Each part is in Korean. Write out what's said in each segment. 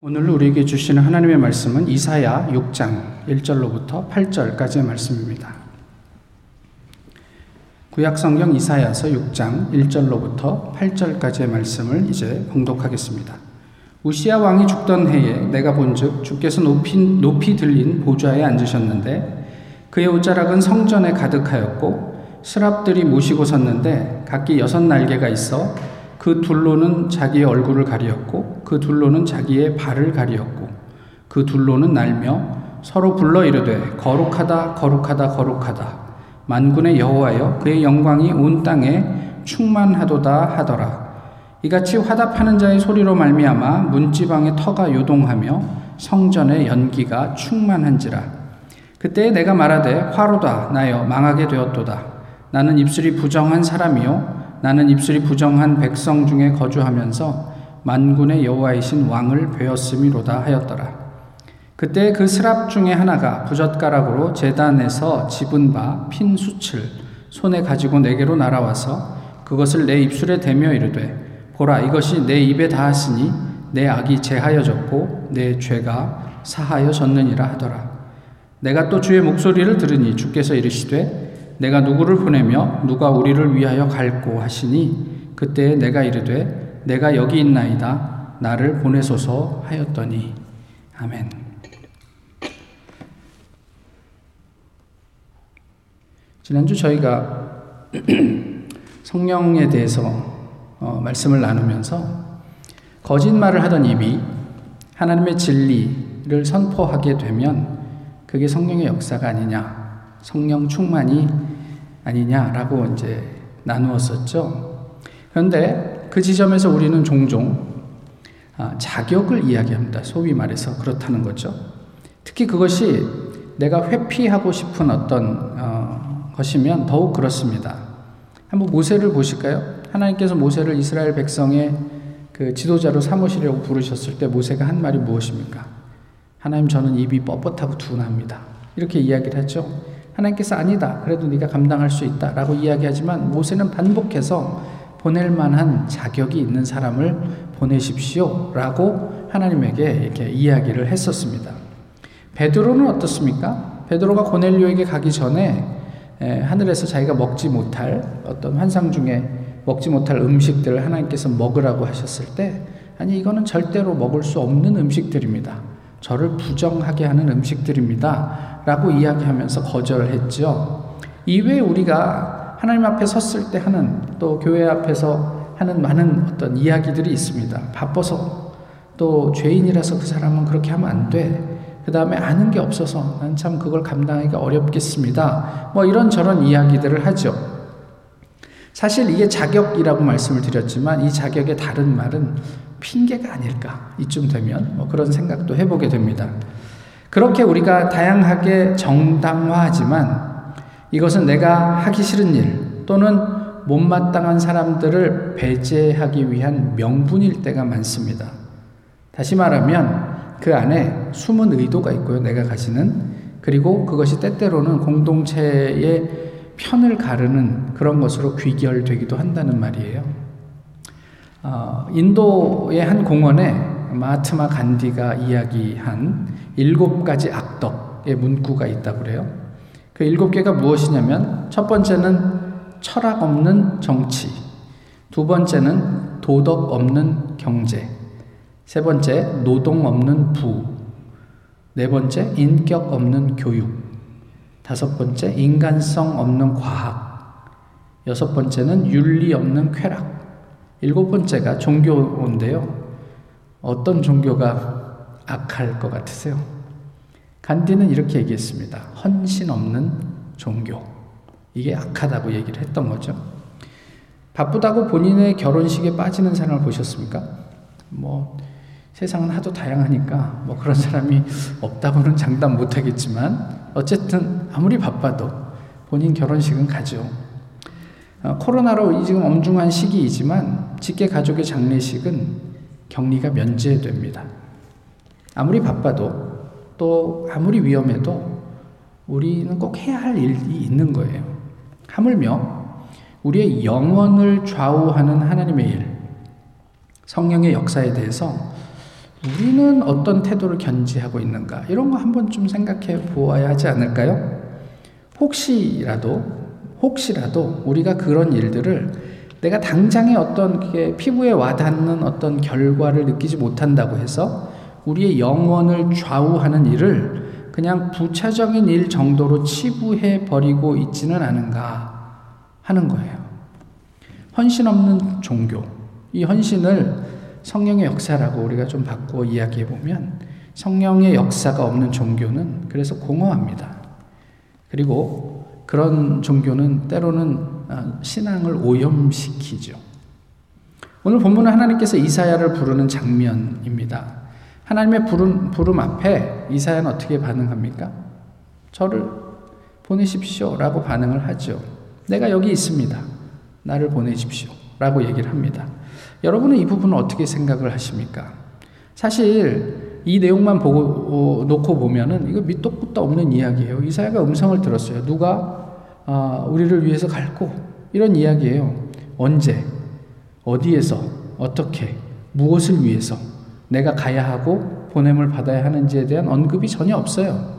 오늘 우리에게 주시는 하나님의 말씀은 이사야 6장 1절로부터 8절까지의 말씀입니다. 구약 성경 이사야서 6장 1절로부터 8절까지의 말씀을 이제 봉독하겠습니다. 우시아 왕이 죽던 해에 내가 본즉 주께서 높이, 높이 들린 보좌에 앉으셨는데 그의 옷자락은 성전에 가득하였고 스랍들이 모시고 섰는데 각기 여섯 날개가 있어 그 둘로는 자기의 얼굴을 가리었고 그 둘로는 자기의 발을 가리었고 그 둘로는 날며 서로 불러 이르되 거룩하다 거룩하다 거룩하다. 만군의 여호와여 그의 영광이 온 땅에 충만하도다 하더라. 이같이 화답하는 자의 소리로 말미암아 문지방의 터가 요동하며 성전의 연기가 충만한지라. 그때 내가 말하되 화로다 나여 망하게 되었도다. 나는 입술이 부정한 사람이요 나는 입술이 부정한 백성 중에 거주하면서 만군의 여호와이신 왕을 베었음이로다 하였더라. 그때 그 스랍 중에 하나가 부젓가락으로 재단에서 집은 바핀 숯을 손에 가지고 내게로 날아와서 그것을 내 입술에 대며 이르되 보라 이것이 내 입에 닿았으니 내 악이 제하여졌고 내 죄가 사하여졌느니라 하더라. 내가 또 주의 목소리를 들으니 주께서 이르시되 내가 누구를 보내며 누가 우리를 위하여 갈고 하시니 그때 내가 이르되 내가 여기 있나이다. 나를 보내소서 하였더니. 아멘. 지난주 저희가 성령에 대해서 어, 말씀을 나누면서 거짓말을 하던 입이 하나님의 진리를 선포하게 되면 그게 성령의 역사가 아니냐, 성령 충만이 아니냐라고 이제 나누었었죠. 그런데 그 지점에서 우리는 종종 아, 자격을 이야기합니다. 소위 말해서 그렇다는 거죠. 특히 그것이 내가 회피하고 싶은 어떤 어, 것이면 더욱 그렇습니다. 한번 모세를 보실까요? 하나님께서 모세를 이스라엘 백성의 그 지도자로 삼으시려고 부르셨을 때 모세가 한 말이 무엇입니까? 하나님 저는 입이 뻣뻣하고 둔합니다. 이렇게 이야기를 했죠. 하나님께서 아니다. 그래도 네가 감당할 수 있다라고 이야기하지만 모세는 반복해서 보낼 만한 자격이 있는 사람을 보내십시오라고 하나님에게 이렇게 이야기를 했었습니다. 베드로는 어떻습니까? 베드로가 고넬료에게 가기 전에 하늘에서 자기가 먹지 못할 어떤 환상 중에 먹지 못할 음식들을 하나님께서 먹으라고 하셨을 때 아니 이거는 절대로 먹을 수 없는 음식들입니다. 저를 부정하게 하는 음식들입니다. 라고 이야기하면서 거절했죠. 이외에 우리가 하나님 앞에 섰을 때 하는 또 교회 앞에서 하는 많은 어떤 이야기들이 있습니다. 바빠서 또 죄인이라서 그 사람은 그렇게 하면 안 돼. 그 다음에 아는 게 없어서 난 참 그걸 감당하기가 어렵겠습니다. 뭐 이런저런 이야기들을 하죠. 사실 이게 자격이라고 말씀을 드렸지만 이 자격의 다른 말은 핑계가 아닐까 이쯤 되면 뭐 그런 생각도 해보게 됩니다. 그렇게 우리가 다양하게 정당화하지만 이것은 내가 하기 싫은 일 또는 못마땅한 사람들을 배제하기 위한 명분일 때가 많습니다. 다시 말하면 그 안에 숨은 의도가 있고요. 내가 가지는 그리고 그것이 때때로는 공동체의 편을 가르는 그런 것으로 귀결되기도 한다는 말이에요. 어, 인도의 한 공원에 마트마 간디가 이야기한 일곱 가지 악덕의 문구가 있다고 그래요. 그 일곱 개가 무엇이냐면 첫 번째는 철학 없는 정치, 두 번째는 도덕 없는 경제, 세 번째 노동 없는 부, 네 번째 인격 없는 교육, 다섯 번째 인간성 없는 과학, 여섯 번째는 윤리 없는 쾌락, 일곱 번째가 종교인데요. 어떤 종교가 악할 것 같으세요? 간디는 이렇게 얘기했습니다. 헌신 없는 종교. 이게 악하다고 얘기를 했던 거죠. 바쁘다고 본인의 결혼식에 빠지는 사람을 보셨습니까? 뭐, 세상은 하도 다양하니까 뭐 그런 사람이 없다고는 장담 못 하겠지만 어쨌든 아무리 바빠도 본인 결혼식은 가죠. 어, 코로나로 지금 엄중한 시기이지만 직계 가족의 장례식은 격리가 면제됩니다. 아무리 바빠도 또 아무리 위험해도 우리는 꼭 해야 할 일이 있는 거예요. 하물며 우리의 영혼을 좌우하는 하나님의 일, 성령의 역사에 대해서 우리는 어떤 태도를 견지하고 있는가? 이런 거 한번 좀 생각해 보아야 하지 않을까요? 혹시라도, 혹시라도 우리가 그런 일들을 내가 당장에 어떤 게 피부에 와닿는 어떤 결과를 느끼지 못한다고 해서 우리의 영혼을 좌우하는 일을 그냥 부차적인 일 정도로 치부해 버리고 있지는 않은가 하는 거예요. 헌신 없는 종교. 이 헌신을 성령의 역사라고 우리가 좀 바꾸어 이야기해 보면 성령의 역사가 없는 종교는 그래서 공허합니다. 그리고 그런 종교는 때로는 어, 신앙을 오염시키죠. 오늘 본문은 하나님께서 이사야를 부르는 장면입니다. 하나님의 부름, 부름 앞에 이사야는 어떻게 반응합니까? 저를 보내십시오. 라고 반응을 하죠. 내가 여기 있습니다. 나를 보내십시오. 라고 얘기를 합니다. 여러분은 이 부분을 어떻게 생각을 하십니까? 사실 이 내용만 보고 어, 놓고 보면은 이거 밑도 끝도 없는 이야기예요. 이사야가 음성을 들었어요. 누가 아, 우리를 위해서 갈고 이런 이야기예요. 언제, 어디에서, 어떻게, 무엇을 위해서 내가 가야 하고 보냄을 받아야 하는지에 대한 언급이 전혀 없어요.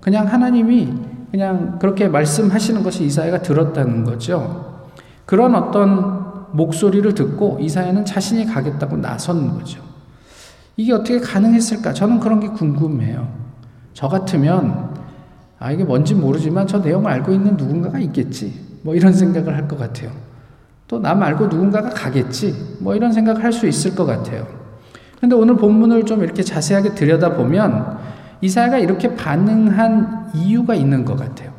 그냥 하나님이 그냥 그렇게 말씀하시는 것이 이사야가 들었다는 거죠. 그런 어떤 목소리를 듣고 이사야는 자신이 가겠다고 나선 거죠. 이게 어떻게 가능했을까? 저는 그런 게 궁금해요. 저 같으면 아 이게 뭔지 모르지만 저 내용을 알고 있는 누군가가 있겠지. 뭐 이런 생각을 할 것 같아요. 또 나 말고 누군가가 가겠지. 뭐 이런 생각을 할 수 있을 것 같아요. 근데 오늘 본문을 좀 이렇게 자세하게 들여다보면 이사야가 이렇게 반응한 이유가 있는 것 같아요.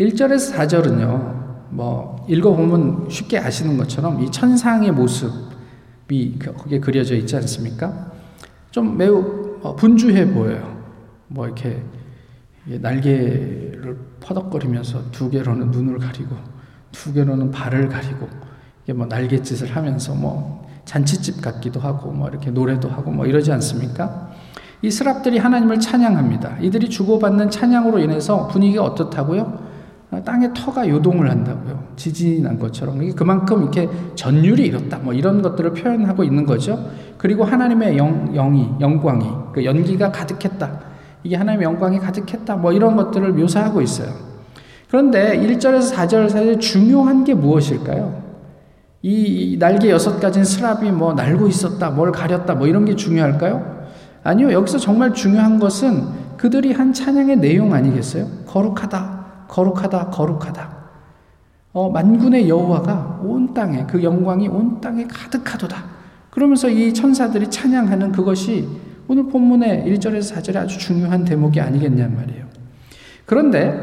1절에서 4절은요. 뭐 읽어보면 쉽게 아시는 것처럼 이 천상의 모습이 그, 거기에 그려져 있지 않습니까? 좀 매우 어, 분주해 보여요. 뭐 이렇게 날개를 퍼덕거리면서 두 개로는 눈을 가리고 두 개로는 발을 가리고 이게 뭐 날갯짓을 하면서 뭐 잔치집 같기도 하고 뭐 이렇게 노래도 하고 뭐 이러지 않습니까? 이 스랍들이 하나님을 찬양합니다. 이들이 주고받는 찬양으로 인해서 분위기가 어떻다고요? 아, 땅의 터가 요동을 한다고요. 지진이 난 것처럼. 이게 그만큼 이렇게 전율이 이렇다. 뭐 이런 것들을 표현하고 있는 거죠. 그리고 하나님의 영, 영이, 영광이, 그 연기가 가득했다. 이게 하나님의 영광이 가득했다. 뭐 이런 것들을 묘사하고 있어요. 그런데 1절에서 4절 사이에 중요한 게 무엇일까요? 이 날개 여섯 가지는 스랍이 뭐 날고 있었다, 뭘 가렸다, 뭐 이런 게 중요할까요? 아니요. 여기서 정말 중요한 것은 그들이 한 찬양의 내용 아니겠어요? 거룩하다, 거룩하다, 거룩하다. 어, 만군의 여호와가 온 땅에 그 영광이 온 땅에 가득하도다. 그러면서 이 천사들이 찬양하는 그것이 오늘 본문의 1절에서 4절에 아주 중요한 대목이 아니겠냔 말이에요. 그런데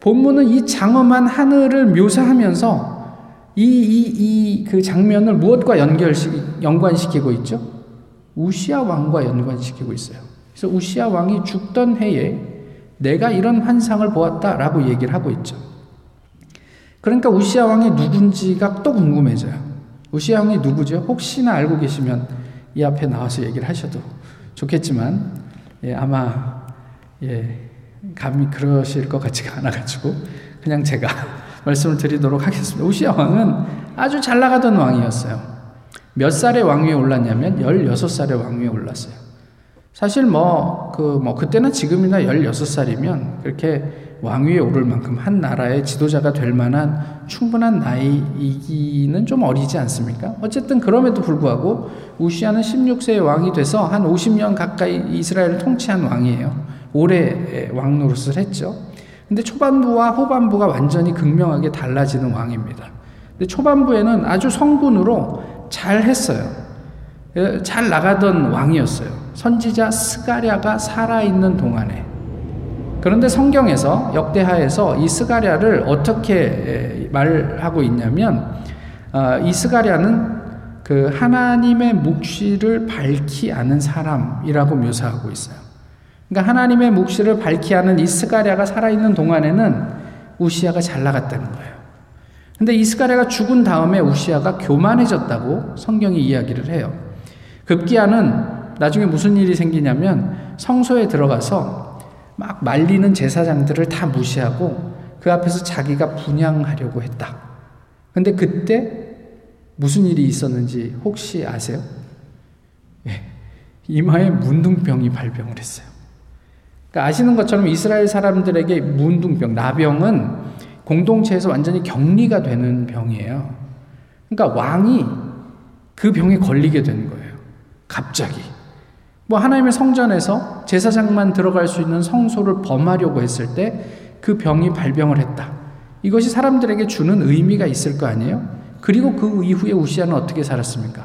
본문은 이 장엄한 하늘을 묘사하면서 이, 이, 이 그 장면을 무엇과 연결시, 연관시키고 있죠? 우시아 왕과 연관시키고 있어요. 그래서 우시아 왕이 죽던 해에 내가 이런 환상을 보았다라고 얘기를 하고 있죠. 그러니까 우시아 왕이 누군지가 또 궁금해져요. 우시아 왕이 누구죠? 혹시나 알고 계시면 이 앞에 나와서 얘기를 하셔도 좋겠지만 예, 아마 예, 감히 그러실 것 같지가 않아가지고 그냥 제가 말씀을 드리도록 하겠습니다. 우시아 왕은 아주 잘 나가던 왕이었어요. 몇 살의 왕위에 올랐냐면 16살의 왕위에 올랐어요. 사실 뭐, 그, 뭐, 그때나 지금이나 16살이면 그렇게 왕위에 오를 만큼 한 나라의 지도자가 될 만한 충분한 나이이기는 좀 어리지 않습니까? 어쨌든 그럼에도 불구하고 우시아는 16세의 왕이 돼서 한 50년 가까이 이스라엘을 통치한 왕이에요. 오래 왕 노릇을 했죠. 근데 초반부와 후반부가 완전히 극명하게 달라지는 왕입니다. 근데 초반부에는 아주 성군으로 잘 했어요. 잘 나가던 왕이었어요. 선지자 스가랴가 살아있는 동안에 그런데 성경에서 역대하에서 이 스가랴를 어떻게 말하고 있냐면 어, 이 스가랴는 그 하나님의 묵시를 밝히 아는 사람이라고 묘사하고 있어요. 그러니까 하나님의 묵시를 밝히 아는 이 스가랴가 살아있는 동안에는 우시아가 잘 나갔다는 거예요. 근데 이 스가랴가 죽은 다음에 우시아가 교만해졌다고 성경이 이야기를 해요. 급기야는 나중에 무슨 일이 생기냐면 성소에 들어가서 막 말리는 제사장들을 다 무시하고 그 앞에서 자기가 분양하려고 했다. 근데 그때 무슨 일이 있었는지 혹시 아세요? 예, 이마에 문둥병이 발병을 했어요. 그러니까 아시는 것처럼 이스라엘 사람들에게 문둥병, 나병은 공동체에서 완전히 격리가 되는 병이에요. 그러니까 왕이 그 병에 걸리게 된 거예요. 갑자기. 뭐 하나님의 성전에서 제사장만 들어갈 수 있는 성소를 범하려고 했을 때 그 병이 발병을 했다. 이것이 사람들에게 주는 의미가 있을 거 아니에요? 그리고 그 이후에 우시아는 어떻게 살았습니까?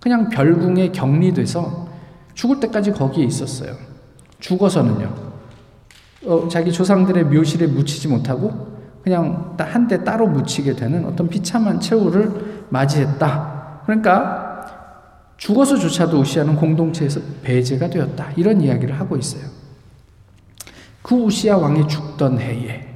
그냥 별궁에 격리돼서 죽을 때까지 거기에 있었어요. 죽어서는요. 어, 자기 조상들의 묘실에 묻히지 못하고 그냥 한 대 따로 묻히게 되는 어떤 비참한 최후를 맞이했다. 그러니까 죽어서조차도 우시아는 공동체에서 배제가 되었다. 이런 이야기를 하고 있어요. 그 우시아 왕이 죽던 해에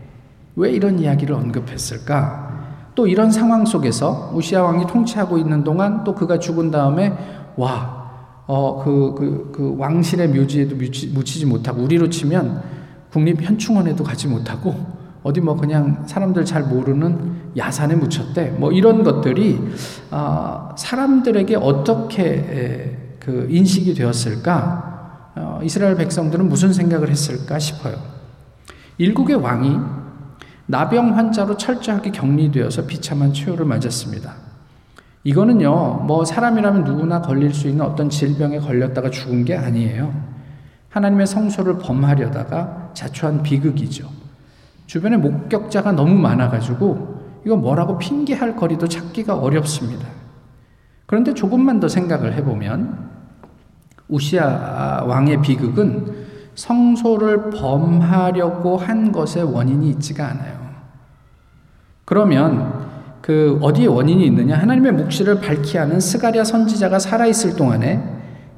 왜 이런 이야기를 언급했을까? 또 이런 상황 속에서 우시아 왕이 통치하고 있는 동안 또 그가 죽은 다음에 와, 어, 그, 그, 그 왕실의 묘지에도 묻히, 묻히지 못하고 우리로 치면 국립현충원에도 가지 못하고 어디 뭐 그냥 사람들 잘 모르는 야산에 묻혔대. 뭐 이런 것들이 어, 사람들에게 어떻게 그 인식이 되었을까? 어, 이스라엘 백성들은 무슨 생각을 했을까 싶어요. 일국의 왕이 나병 환자로 철저하게 격리되어서 비참한 최후를 맞았습니다. 이거는요, 뭐 사람이라면 누구나 걸릴 수 있는 어떤 질병에 걸렸다가 죽은 게 아니에요. 하나님의 성소를 범하려다가 자초한 비극이죠. 주변에 목격자가 너무 많아가지고 이거 뭐라고 핑계할 거리도 찾기가 어렵습니다. 그런데 조금만 더 생각을 해보면 우시아 왕의 비극은 성소를 범하려고 한 것에 원인이 있지가 않아요. 그러면 그 어디에 원인이 있느냐? 하나님의 묵시를 밝히 하는 스가랴 선지자가 살아 있을 동안에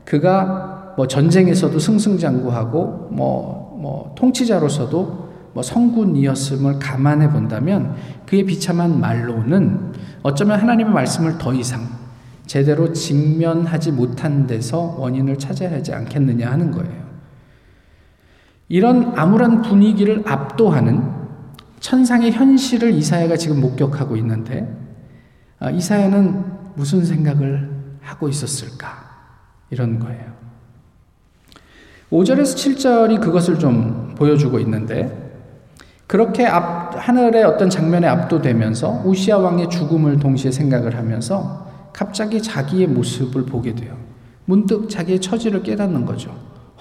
그가 뭐 전쟁에서도 승승장구하고 뭐뭐 통치자로서도 뭐 성군이었음을 감안해 본다면 그의 비참한 말로는 어쩌면 하나님의 말씀을 더 이상 제대로 직면하지 못한 데서 원인을 찾아야 하지 않겠느냐 하는 거예요. 이런 암울한 분위기를 압도하는 천상의 현실을 이사야가 지금 목격하고 있는데 아, 이사야는 무슨 생각을 하고 있었을까? 이런 거예요. 5절에서 7절이 그것을 좀 보여주고 있는데 그렇게 앞, 하늘의 어떤 장면에 압도되면서 우시아 왕의 죽음을 동시에 생각을 하면서 갑자기 자기의 모습을 보게 돼요. 문득 자기의 처지를 깨닫는 거죠.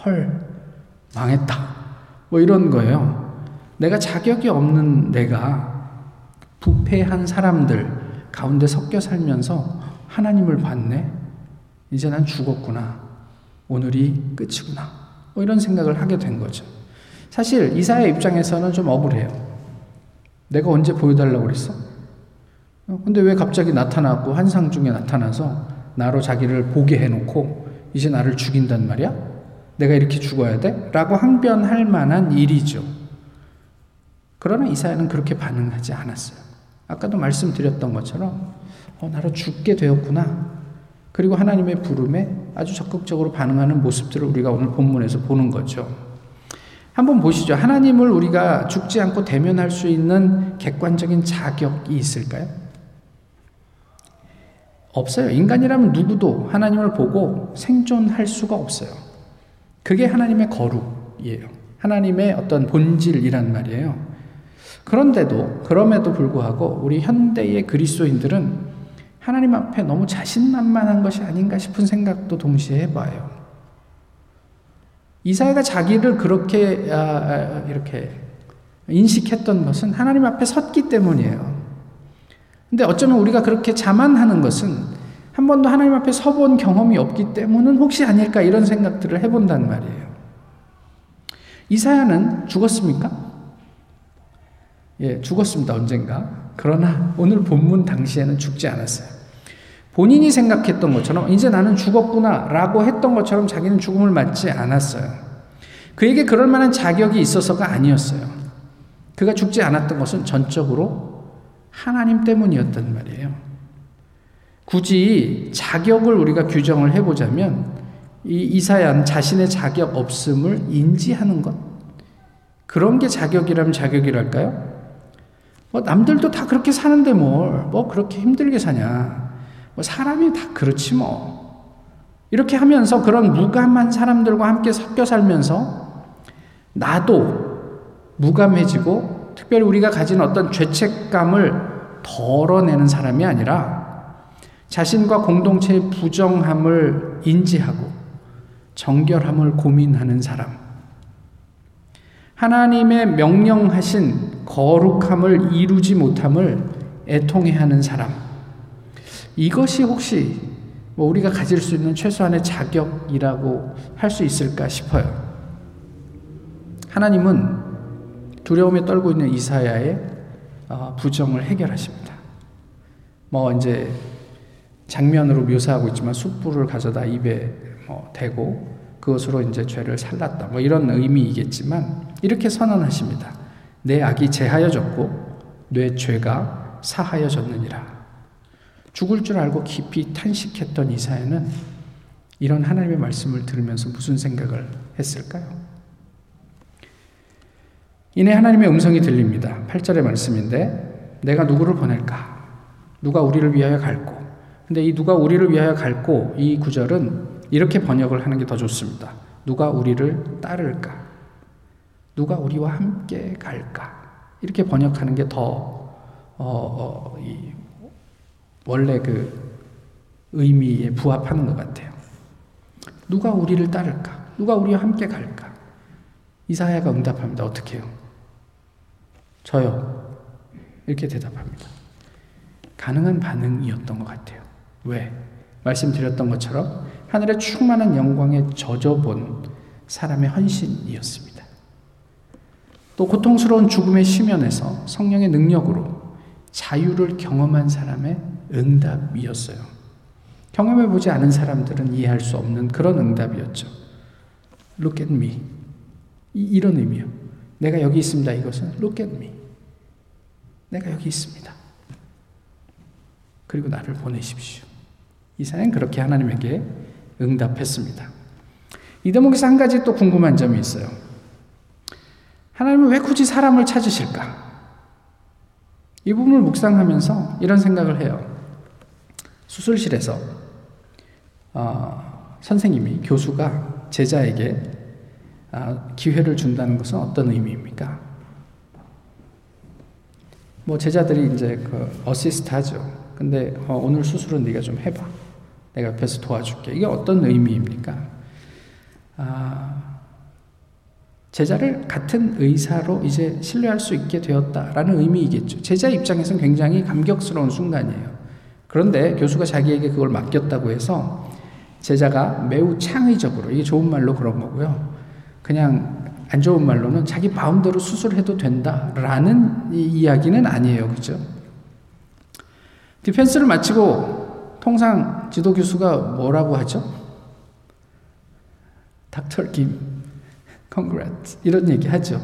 헐, 망했다. 뭐 이런 거예요. 내가 자격이 없는 내가 부패한 사람들 가운데 섞여 살면서 하나님을 봤네. 이제 난 죽었구나. 오늘이 끝이구나. 뭐 이런 생각을 하게 된 거죠. 사실 이사의 입장에서는 좀 억울해요. 내가 언제 보여달라고 그랬어? 어, 근데 왜 갑자기 나타나고 환상 중에 나타나서 나로 자기를 보게 해놓고 이제 나를 죽인단 말이야? 내가 이렇게 죽어야 돼? 라고 항변할 만한 일이죠. 그러나 이사야는 그렇게 반응하지 않았어요. 아까도 말씀드렸던 것처럼 어, 나로 죽게 되었구나. 그리고 하나님의 부름에 아주 적극적으로 반응하는 모습들을 우리가 오늘 본문에서 보는 거죠. 한번 보시죠. 하나님을 우리가 죽지 않고 대면할 수 있는 객관적인 자격이 있을까요? 없어요. 인간이라면 누구도 하나님을 보고 생존할 수가 없어요. 그게 하나님의 거룩이에요. 하나님의 어떤 본질이란 말이에요. 그런데도, 그럼에도 불구하고 우리 현대의 그리스도인들은 하나님 앞에 너무 자신만만한 것이 아닌가 싶은 생각도 동시에 해봐요. 이사야가 자기를 그렇게 아, 아, 이렇게 인식했던 것은 하나님 앞에 섰기 때문이에요. 근데 어쩌면 우리가 그렇게 자만하는 것은 한 번도 하나님 앞에 서본 경험이 없기 때문은 혹시 아닐까 이런 생각들을 해본단 말이에요. 이사야는 죽었습니까? 예, 죽었습니다. 언젠가. 그러나 오늘 본문 당시에는 죽지 않았어요. 본인이 생각했던 것처럼 이제 나는 죽었구나 라고 했던 것처럼 자기는 죽음을 맞지 않았어요. 그에게 그럴 만한 자격이 있어서가 아니었어요. 그가 죽지 않았던 것은 전적으로 하나님 때문이었단 말이에요. 굳이 자격을 우리가 규정을 해보자면 이 이사야는 자신의 자격 없음을 인지하는 것 그런 게 자격이라면 자격이랄까요? 뭐 남들도 다 그렇게 사는데 뭘 뭐 그렇게 힘들게 사냐? 뭐 사람이 다 그렇지 뭐. 이렇게 하면서 그런 무감한 사람들과 함께 섞여 살면서 나도 무감해지고 특별히 우리가 가진 어떤 죄책감을 덜어내는 사람이 아니라 자신과 공동체의 부정함을 인지하고 정결함을 고민하는 사람. 하나님의 명령하신 거룩함을 이루지 못함을 애통해 하는 사람. 이것이 혹시 뭐 우리가 가질 수 있는 최소한의 자격이라고 할 수 있을까 싶어요. 하나님은 두려움에 떨고 있는 이사야의 어, 부정을 해결하십니다. 뭐 이제 장면으로 묘사하고 있지만 숯불을 가져다 입에 뭐 대고 그것으로 이제 죄를 살랐다. 뭐 이런 의미이겠지만 이렇게 선언하십니다. 내 악이 제하여졌고 내 죄가 사하여졌느니라. 죽을 줄 알고 깊이 탄식했던 이사야는 이런 하나님의 말씀을 들으면서 무슨 생각을 했을까요? 이내 하나님의 음성이 들립니다. 8절의 말씀인데 내가 누구를 보낼까? 누가 우리를 위하여 갈고? 근데 이 누가 우리를 위하여 갈고 이 구절은 이렇게 번역을 하는 게 더 좋습니다. 누가 우리를 따를까? 누가 우리와 함께 갈까? 이렇게 번역하는 게 더, 어, 어, 이, 원래 그 의미에 부합하는 것 같아요. 누가 우리를 따를까? 누가 우리와 함께 갈까? 이사야가 응답합니다. 어떻게 해요? 저요. 이렇게 대답합니다. 가능한 반응이었던 것 같아요. 왜? 말씀드렸던 것처럼 하늘의 충만한 영광에 젖어본 사람의 헌신이었습니다. 또 고통스러운 죽음의 시면에서 성령의 능력으로 자유를 경험한 사람의 응답이었어요. 경험해 보지 않은 사람들은 이해할 수 없는 그런 응답이었죠. Look at me. 이, 런 의미요. 내가 여기 있습니다. 이것은 Look at me. 내가 여기 있습니다. 그리고 나를 보내십시오. 이사야는 그렇게 하나님에게 응답했습니다. 이 대목에서 한 가지 또 궁금한 점이 있어요. 하나님은 왜 굳이 사람을 찾으실까? 이 부분을 묵상하면서 이런 생각을 해요. 수술실에서 어, 선생님이 교수가 제자에게 어, 기회를 준다는 것은 어떤 의미입니까? 뭐 제자들이 이제 그 어시스트 하죠. 근데 어, 오늘 수술은 네가 좀 해봐. 내가 옆에서 도와줄게. 이게 어떤 의미입니까? 아, 제자를 같은 의사로 이제 신뢰할 수 있게 되었다라는 의미이겠죠. 제자 입장에서는 굉장히 감격스러운 순간이에요. 그런데 교수가 자기에게 그걸 맡겼다고 해서 제자가 매우 창의적으로, 이게 좋은 말로 그런 거고요. 그냥 안 좋은 말로는 자기 마음대로 수술해도 된다라는 이야기는 아니에요. 그죠? 디펜스를 마치고 통상 지도 교수가 뭐라고 하죠? 닥터 김, congrats 이런 얘기 하죠.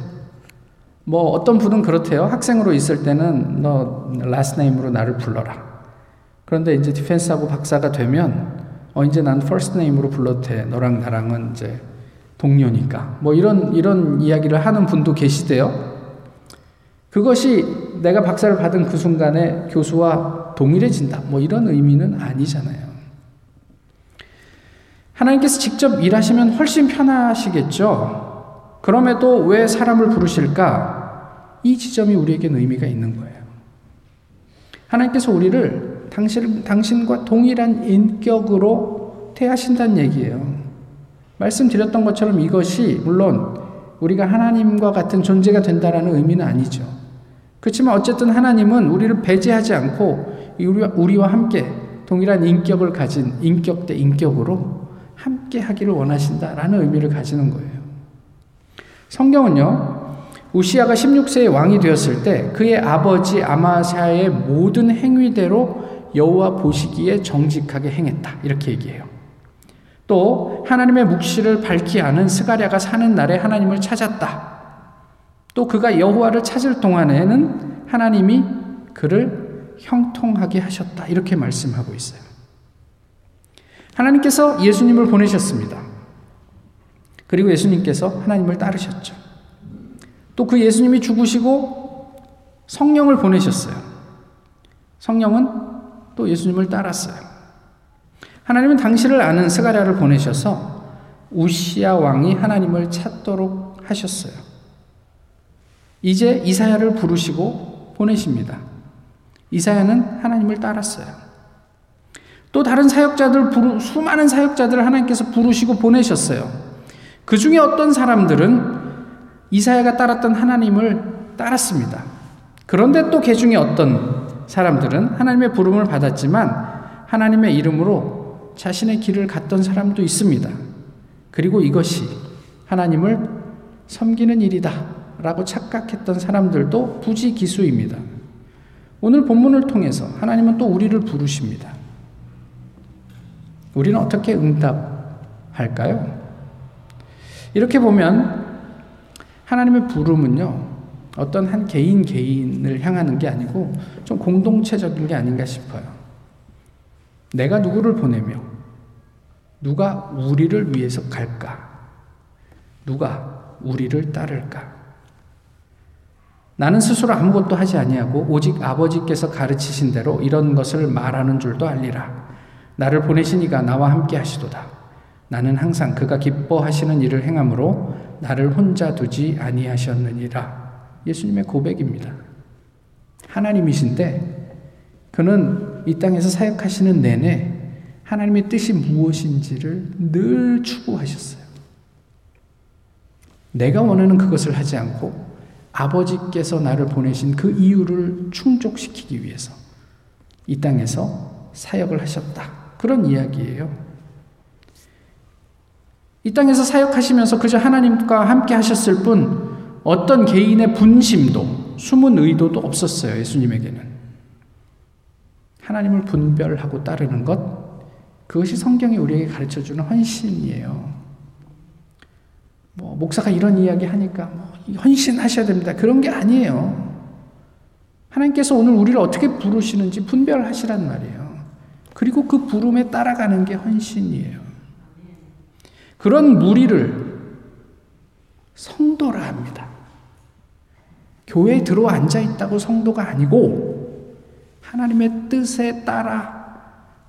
뭐 어떤 분은 그렇대요. 학생으로 있을 때는 너 name으로 나를 불러라. 그런데 이제 디펜스하고 박사가 되면 어 이제 난 first name으로 불러도 돼. 너랑 나랑은 이제 동료니까. 뭐 이런 이런 이야기를 하는 분도 계시대요. 그것이 내가 박사를 받은 그 순간에 교수와 동일해진다. 뭐 이런 의미는 아니잖아요. 하나님께서 직접 일하시면 훨씬 편하시겠죠. 그럼에도 왜 사람을 부르실까? 이 지점이 우리에게는 의미가 있는 거예요. 하나님께서 우리를 당신, 당신과 동일한 인격으로 태하신다는 얘기예요. 말씀드렸던 것처럼 이것이 물론 우리가 하나님과 같은 존재가 된다라는 의미는 아니죠. 그렇지만 어쨌든 하나님은 우리를 배제하지 않고 우리와 함께 동일한 인격을 가진 인격 대 인격으로 함께 하기를 원하신다라는 의미를 가지는 거예요. 성경은요, 우시아가 16세의 왕이 되었을 때 그의 아버지 아마샤의 모든 행위대로 여호와 보시기에 정직하게 행했다. 이렇게 얘기해요. 또 하나님의 묵시를 밝히 아는 스가랴가 사는 날에 하나님을 찾았다. 또 그가 여호와를 찾을 동안에는 하나님이 그를 형통하게 하셨다. 이렇게 말씀하고 있어요. 하나님께서 예수님을 보내셨습니다. 그리고 예수님께서 하나님을 따르셨죠. 또 그 예수님이 죽으시고 성령을 보내셨어요. 성령은 또 예수님을 따랐어요. 하나님은 당신을 아는 스가랴를 보내셔서 우시아 왕이 하나님을 찾도록 하셨어요. 이제 이사야를 부르시고 보내십니다. 이사야는 하나님을 따랐어요. 또 다른 사역자들 부르, 수많은 사역자들을 하나님께서 부르시고 보내셨어요. 그 중에 어떤 사람들은 이사야가 따랐던 하나님을 따랐습니다. 그런데 또그 중에 어떤 사람들은 하나님의 부름을 받았지만 하나님의 이름으로 자신의 길을 갔던 사람도 있습니다. 그리고 이것이 하나님을 섬기는 일이다 라고 착각했던 사람들도 부지기수입니다. 오늘 본문을 통해서 하나님은 또 우리를 부르십니다. 우리는 어떻게 응답할까요? 이렇게 보면 하나님의 부름은요, 어떤 한 개인 개인을 향하는 게 아니고 좀 공동체적인 게 아닌가 싶어요. 내가 누구를 보내며 누가 우리를 위해서 갈까? 누가 우리를 따를까? 나는 스스로 아무것도 하지 아니하고 오직 아버지께서 가르치신 대로 이런 것을 말하는 줄도 알리라. 나를 보내신 이가 나와 함께 하시도다. 나는 항상 그가 기뻐하시는 일을 행함으로 나를 혼자 두지 아니하셨느니라. 예수님의 고백입니다. 하나님이신데 그는 이 땅에서 사역하시는 내내 하나님의 뜻이 무엇인지를 늘 추구하셨어요. 내가 원하는 그것을 하지 않고 아버지께서 나를 보내신 그 이유를 충족시키기 위해서 이 땅에서 사역을 하셨다. 그런 이야기예요. 이 땅에서 사역하시면서 그저 하나님과 함께 하셨을 뿐 어떤 개인의 분심도 숨은 의도도 없었어요. 예수님에게는. 하나님을 분별하고 따르는 것 그것이 성경이 우리에게 가르쳐 주는 헌신이에요. 뭐 목사가 이런 이야기 하니까 뭐 헌신하셔야 됩니다. 그런 게 아니에요. 하나님께서 오늘 우리를 어떻게 부르시는지 분별하시란 말이에요. 그리고 그 부름에 따라가는 게 헌신이에요. 그런 무리를 성도라 합니다. 교회에 들어 앉아 있다고 성도가 아니고 하나님의 뜻에 따라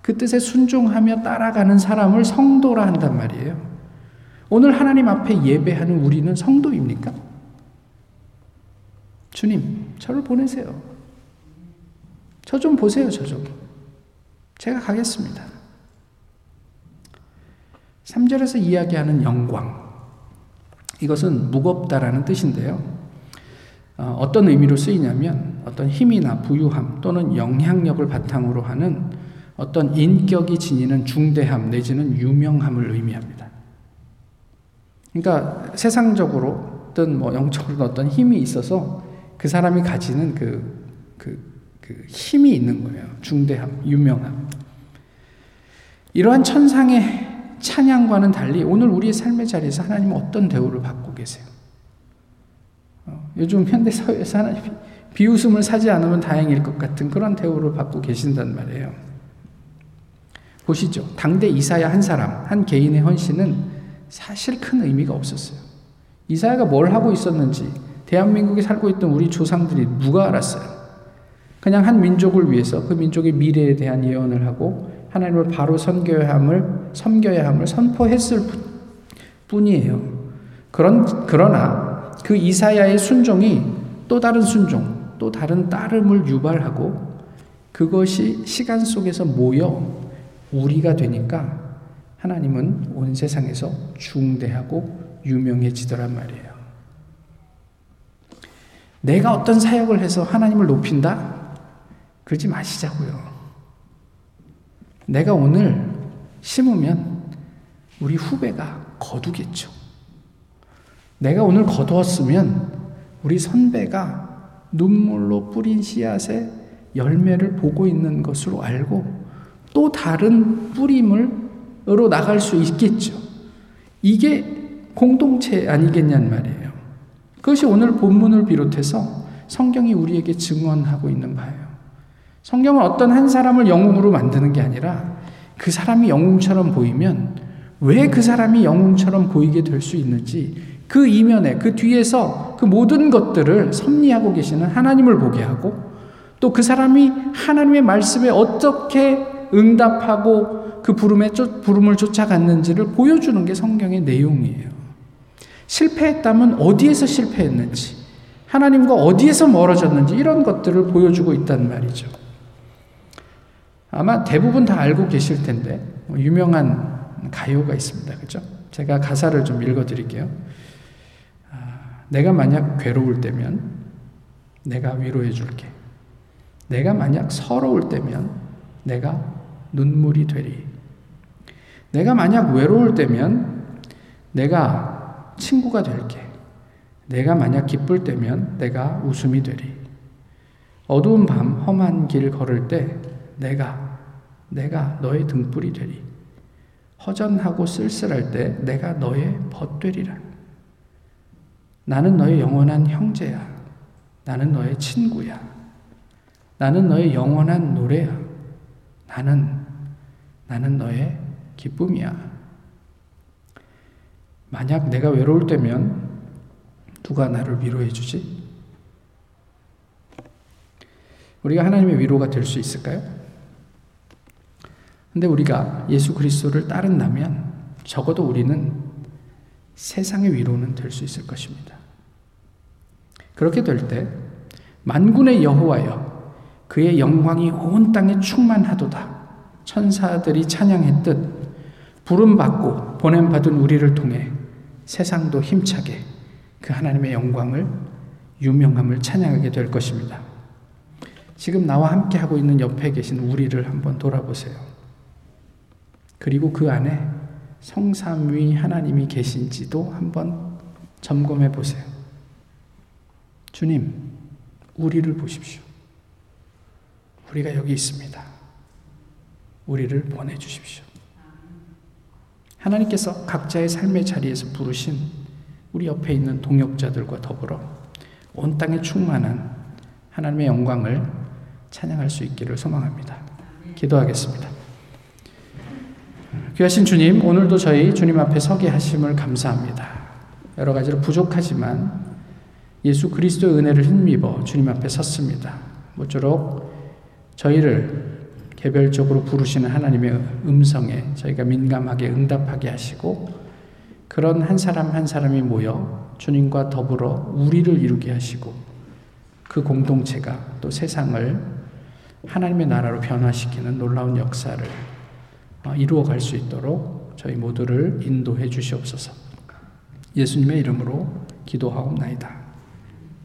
그 뜻에 순종하며 따라가는 사람을 성도라 한단 말이에요. 오늘 하나님 앞에 예배하는 우리는 성도입니까? 주님, 저를 보내세요. 저 좀 보세요, 저 좀. 제가 가겠습니다. 3절에서 이야기하는 영광. 이것은 무겁다라는 뜻인데요. 어, 어떤 의미로 쓰이냐면 어떤 힘이나 부유함 또는 영향력을 바탕으로 하는 어떤 인격이 지니는 중대함 내지는 유명함을 의미합니다. 그러니까 세상적으로든 뭐 영적으로 어떤 힘이 있어서 그 사람이 가지는 그, 그, 그 힘이 있는 거예요. 중대함, 유명함. 이러한 천상의 찬양과는 달리 오늘 우리의 삶의 자리에서 하나님은 어떤 대우를 받고 계세요? 어, 요즘 현대 사회에서 하나님 비웃음을 사지 않으면 다행일 것 같은 그런 대우를 받고 계신단 말이에요. 보시죠. 당대 이사야 한 사람, 한 개인의 헌신은 사실 큰 의미가 없었어요. 이사야가 뭘 하고 있었는지 대한민국에 살고 있던 우리 조상들이 누가 알았어요? 그냥 한 민족을 위해서 그 민족의 미래에 대한 예언을 하고 하나님을 바로 섬겨야 함을 섬겨야 함을 선포했을 뿐이에요. 그런 그러나 그 이사야의 순종이 또 다른 순종, 또 다른 따름을 유발하고 그것이 시간 속에서 모여 우리가 되니까 하나님은 온 세상에서 중대하고 유명해지더란 말이에요. 내가 어떤 사역을 해서 하나님을 높인다? 그러지 마시자고요. 내가 오늘 심으면 우리 후배가 거두겠죠. 내가 오늘 거두었으면 우리 선배가 눈물로 뿌린 씨앗의 열매를 보고 있는 것으로 알고 또 다른 뿌림으로 나갈 수 있겠죠. 이게 공동체 아니겠냐는 말이에요. 그것이 오늘 본문을 비롯해서 성경이 우리에게 증언하고 있는 바예요. 성경은 어떤 한 사람을 영웅으로 만드는 게 아니라 그 사람이 영웅처럼 보이면 왜 그 사람이 영웅처럼 보이게 될 수 있는지 그 이면에 그 뒤에서 그 모든 것들을 섭리하고 계시는 하나님을 보게 하고 또 그 사람이 하나님의 말씀에 어떻게 응답하고 그 부름에 쫓, 부름을 쫓아갔는지를 보여주는 게 성경의 내용이에요. 실패했다면 어디에서 실패했는지, 하나님과 어디에서 멀어졌는지 이런 것들을 보여주고 있단 말이죠. 아마 대부분 다 알고 계실 텐데 뭐 유명한 가요가 있습니다. 그죠? 제가 가사를 좀 읽어 드릴게요. 아, 내가 만약 괴로울 때면 내가 위로해 줄게. 내가 만약 서러울 때면 내가 눈물이 되리. 내가 만약 외로울 때면 내가 친구가 될게. 내가 만약 기쁠 때면 내가 웃음이 되리. 어두운 밤 험한 길 걸을 때 내가 내가 너의 등불이 되리. 허전하고 쓸쓸할 때 내가 너의 벗되리라. 나는 너의 영원한 형제야. 나는 너의 친구야. 나는 너의 영원한 노래야. 나는 나는 너의 기쁨이야. 만약 내가 외로울 때면 누가 나를 위로해 주지? 우리가 하나님의 위로가 될 수 있을까요? 근데 우리가 예수 그리스도를 따른다면 적어도 우리는 세상의 위로는 될 수 있을 것입니다. 그렇게 될 때 만군의 여호와여 그의 영광이 온 땅에 충만하도다. 천사들이 찬양했듯 부름 받고 보냄 받은 우리를 통해 세상도 힘차게 그 하나님의 영광을 유명함을 찬양하게 될 것입니다. 지금 나와 함께 하고 있는 옆에 계신 우리를 한번 돌아보세요. 그리고 그 안에 성삼위 하나님이 계신지도 한번 점검해 보세요. 주님, 우리를 보십시오. 우리가 여기 있습니다. 우리를 보내주십시오. 하나님께서 각자의 삶의 자리에서 부르신 우리 옆에 있는 동역자들과 더불어 온 땅에 충만한 하나님의 영광을 찬양할 수 있기를 소망합니다. 기도하겠습니다. 귀하신 주님, 오늘도 저희 주님 앞에 서게 하심을 감사합니다. 여러 가지로 부족하지만 예수 그리스도의 은혜를 힘입어 주님 앞에 섰습니다. 모쪼록 저희를 개별적으로 부르시는 하나님의 음성에 저희가 민감하게 응답하게 하시고 그런 한 사람 한 사람이 모여 주님과 더불어 우리를 이루게 하시고 그 공동체가 또 세상을 하나님의 나라로 변화시키는 놀라운 역사를 어, 이루어 갈 수 있도록 저희 모두를 인도해 주시옵소서. 예수님의 이름으로 기도하옵나이다.